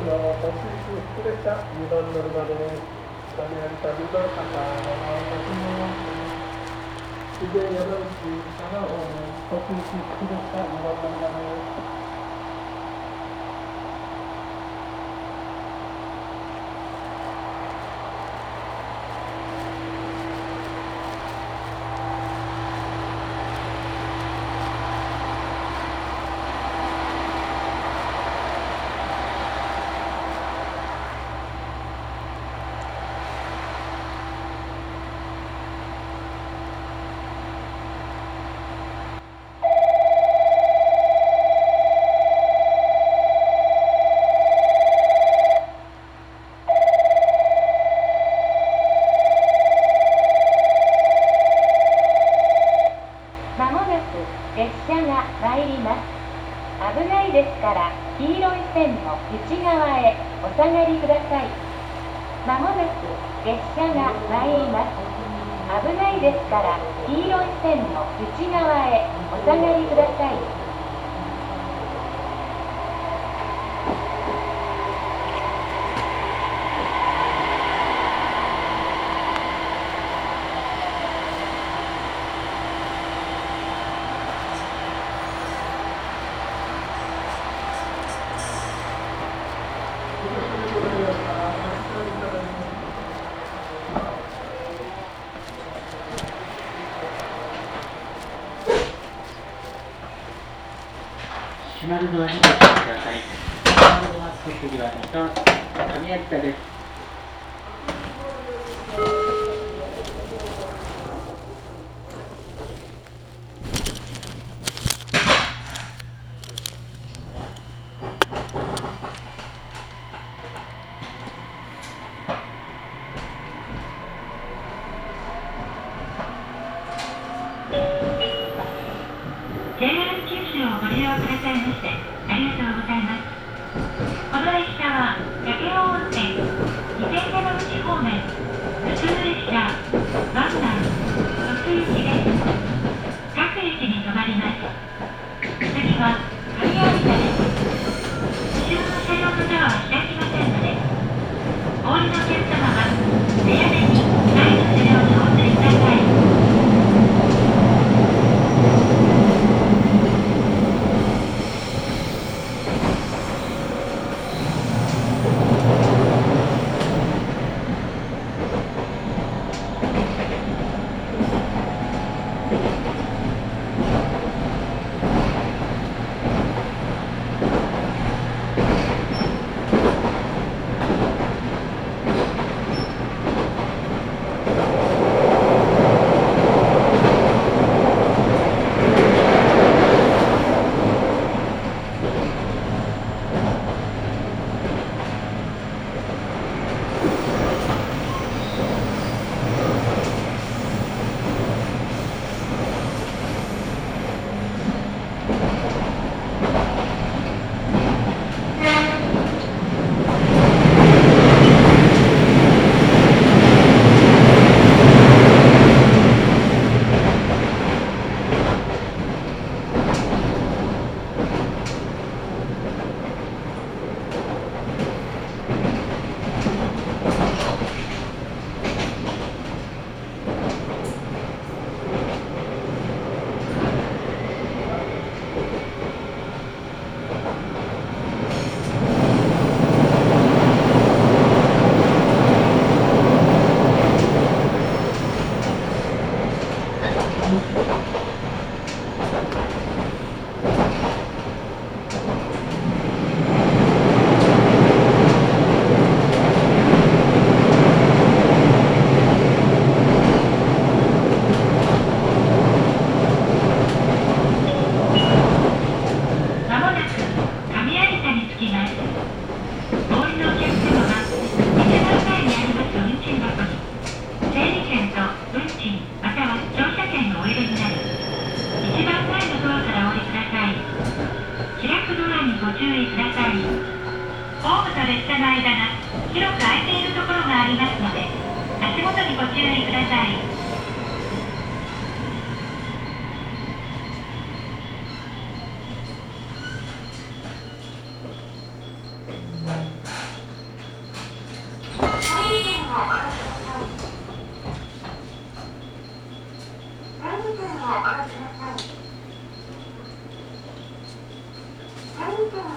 Suresh Yudan Narubane, Daniel Tabuda Kata, Katumo, Ide Yadam Sri Sana Ome, Kopi Suresh Yudan Narubane, 参ります。危ないですから黄色い線の内側へお下がりください。まもなく列車が参ります。危ないですから黄色い線の内側へお下がりください。決まるドアにご注ください。はです。やめて。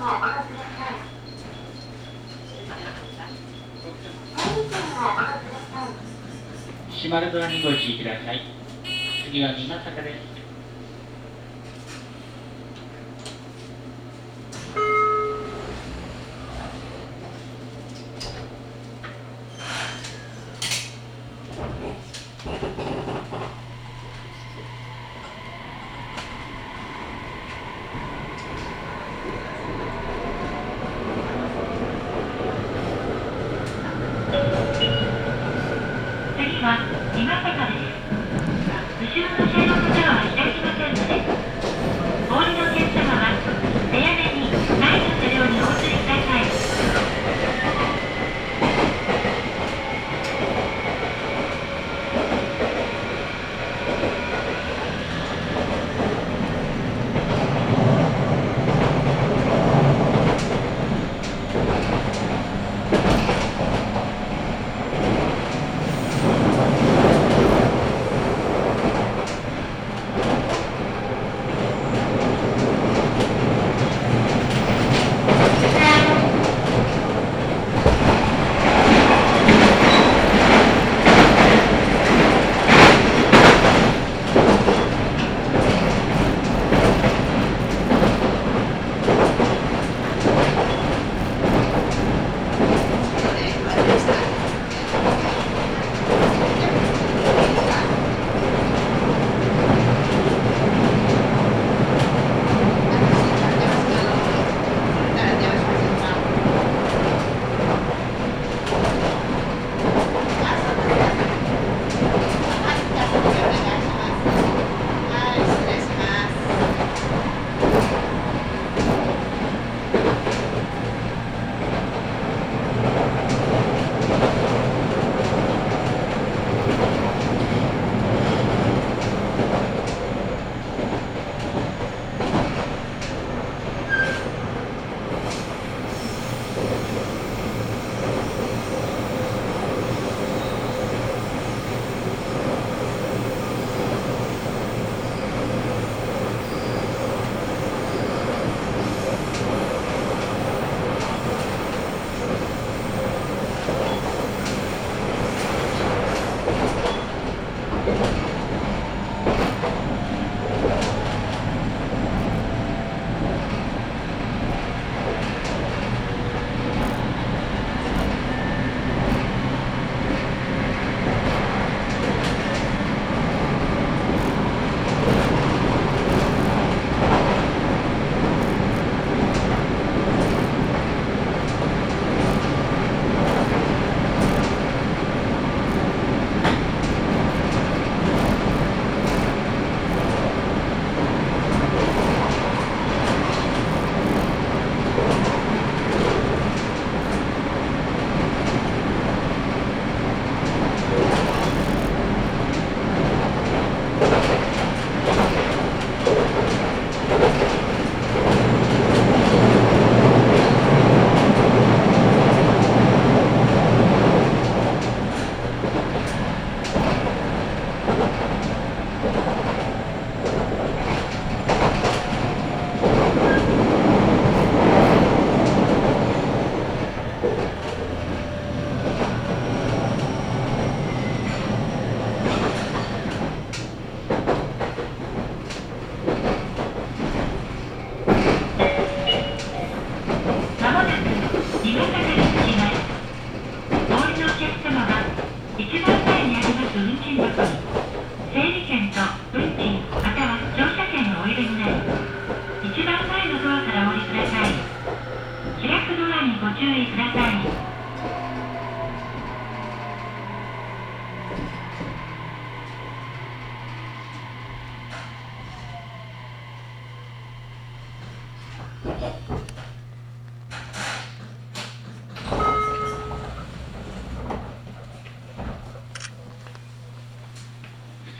島ルドラにご注意ください。次は美坂です。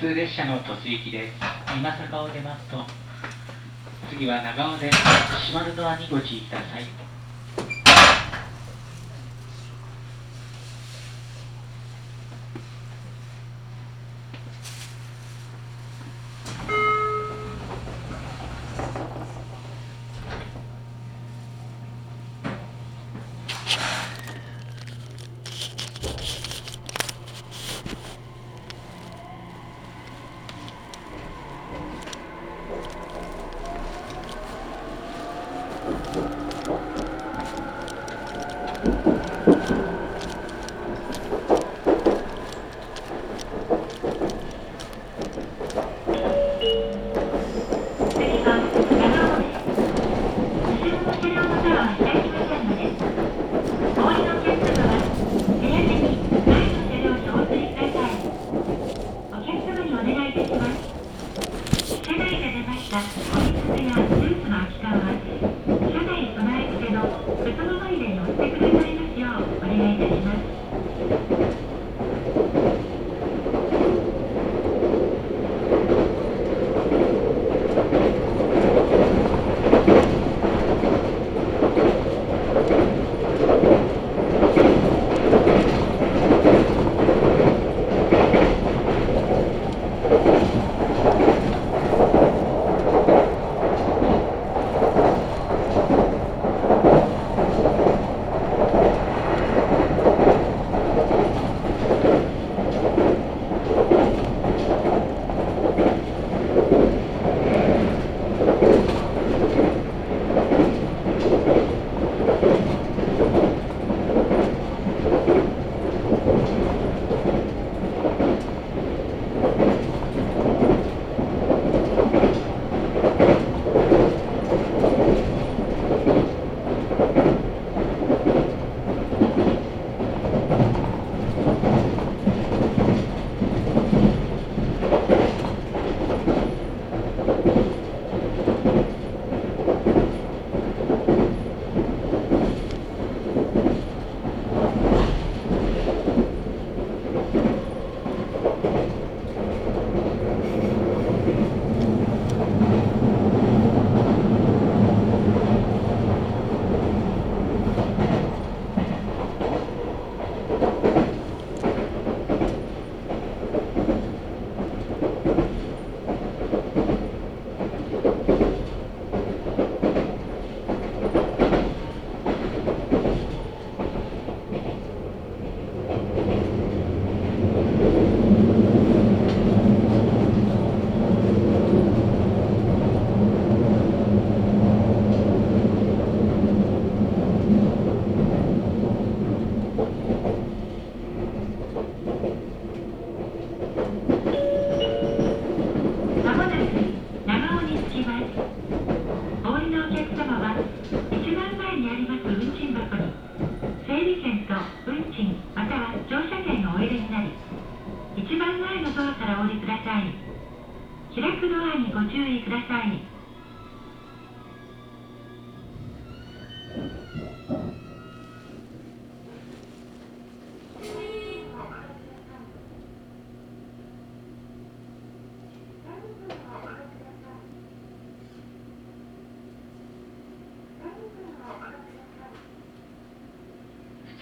通列車の途中行きです。今坂を出ますと次は長尾です。島の側にご注意ください。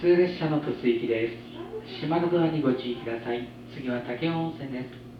通列車の突行きです。閉まるドアにご注意ください。次は武雄温泉です。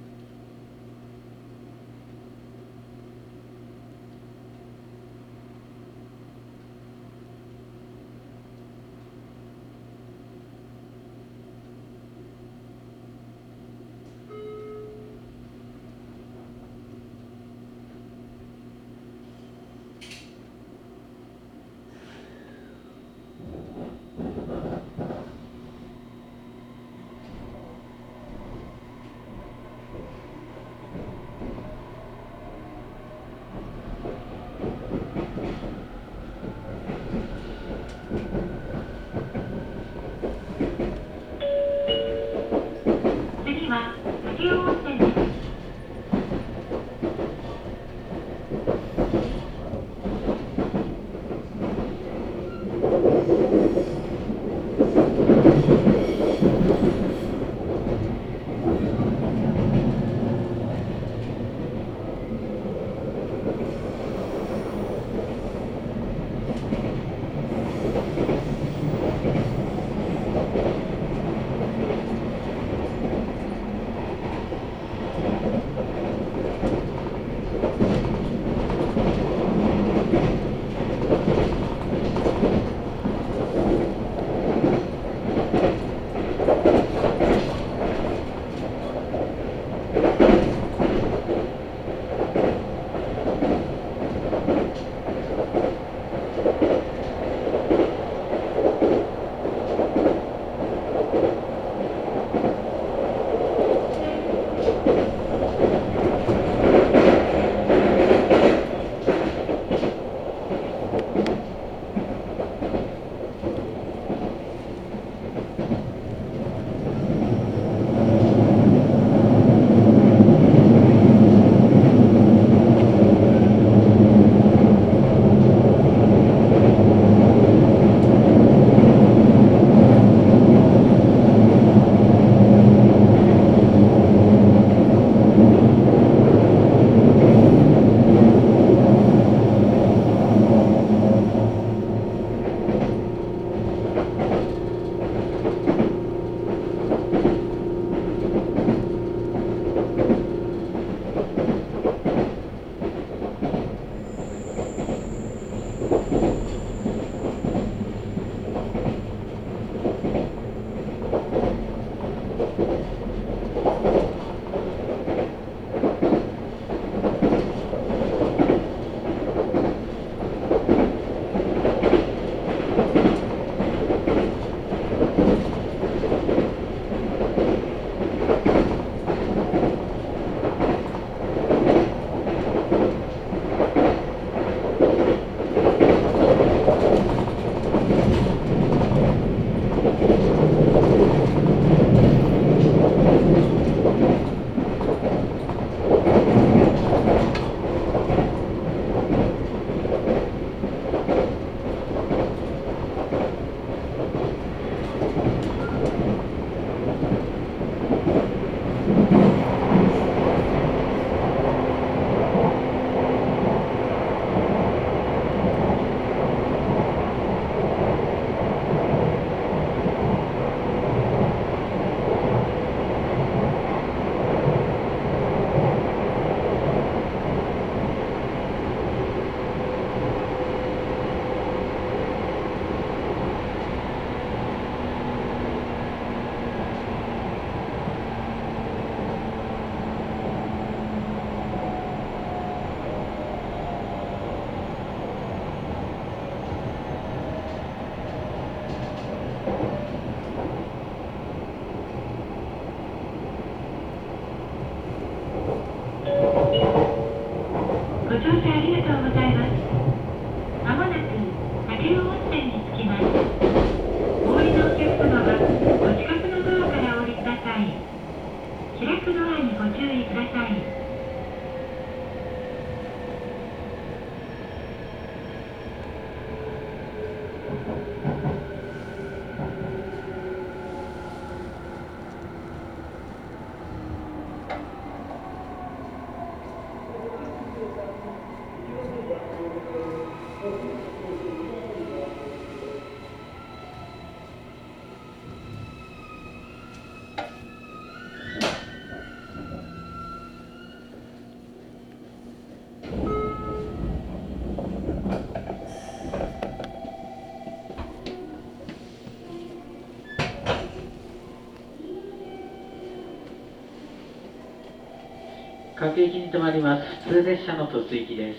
各駅に停まります。普通列車の突撃です。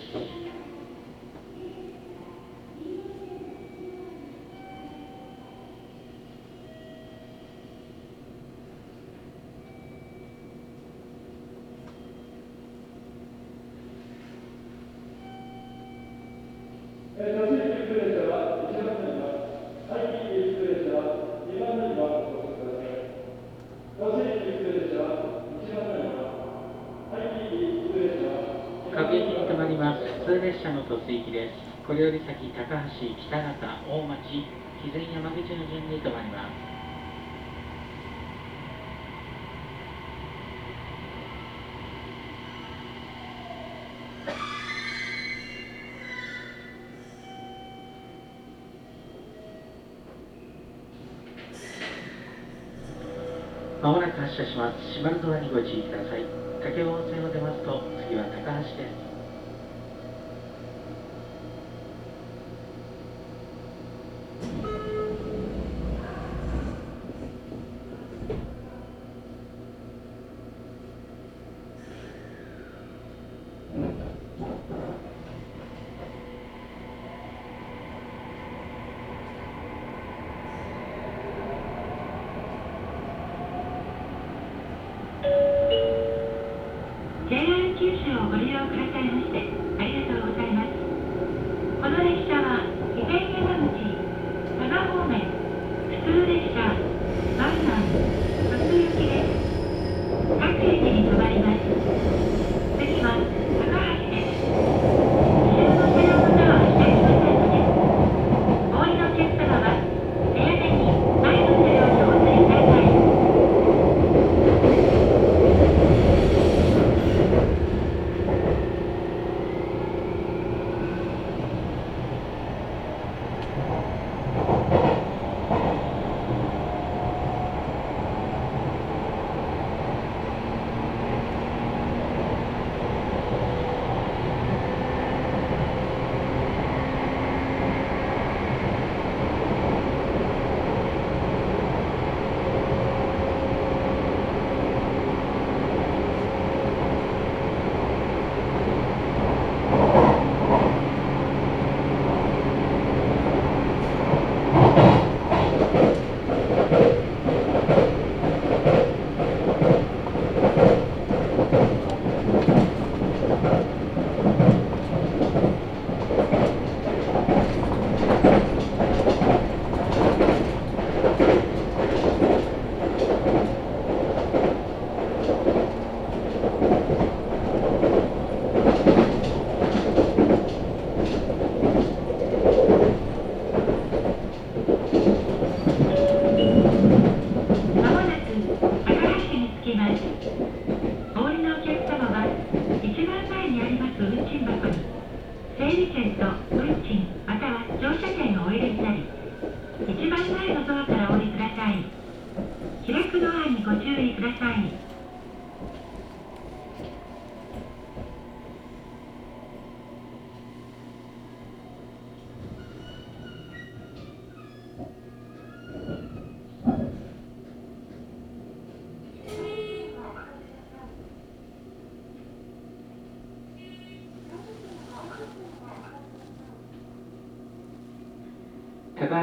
まもなく発車します。閉まるドアにご注意ください。武雄温泉を出ますと、次は高橋です。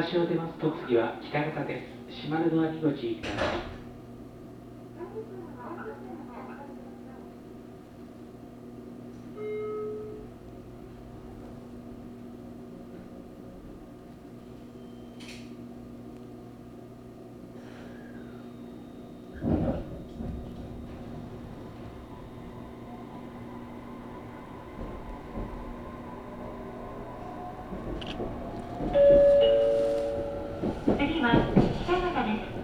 高を出ますと次は北方です。島根の秋口行きますは北方です。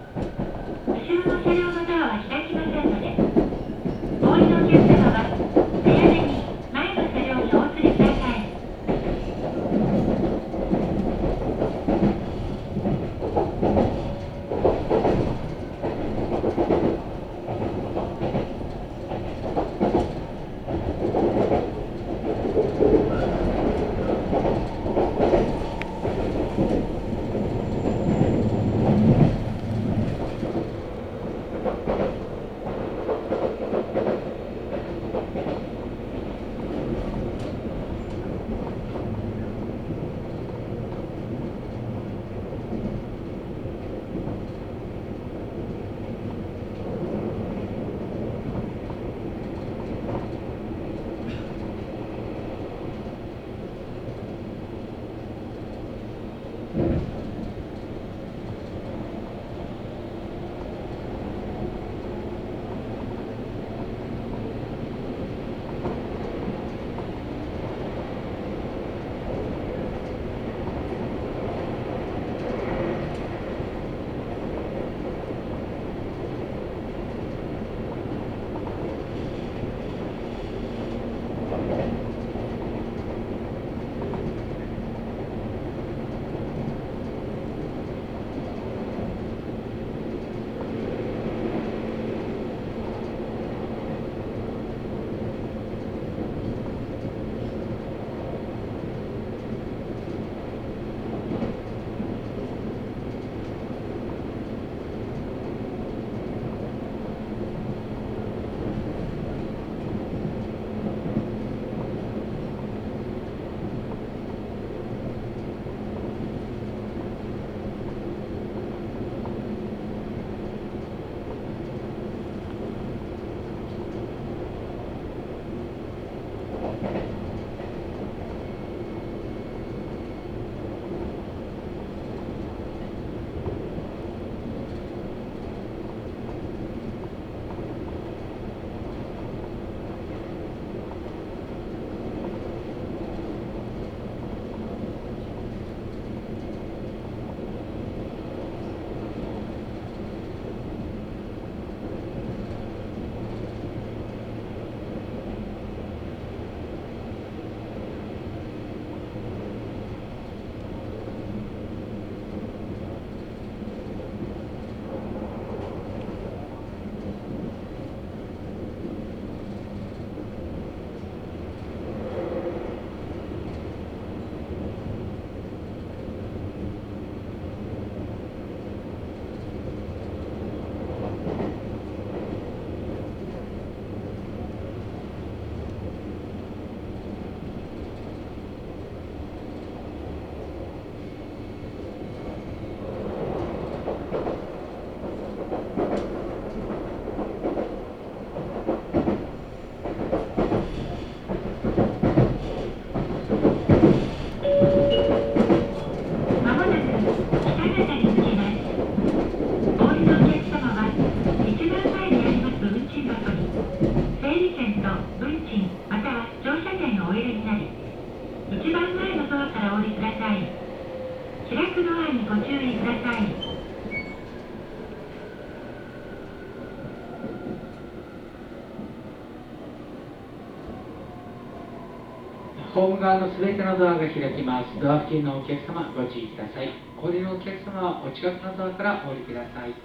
側のすべてのドアが開きます。ドア付近のお客様、ご注意ください。お降りのお客様はお近くのドアからお降りください。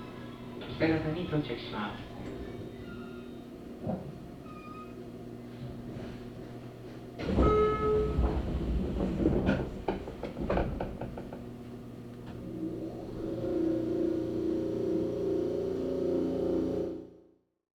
北方に到着します。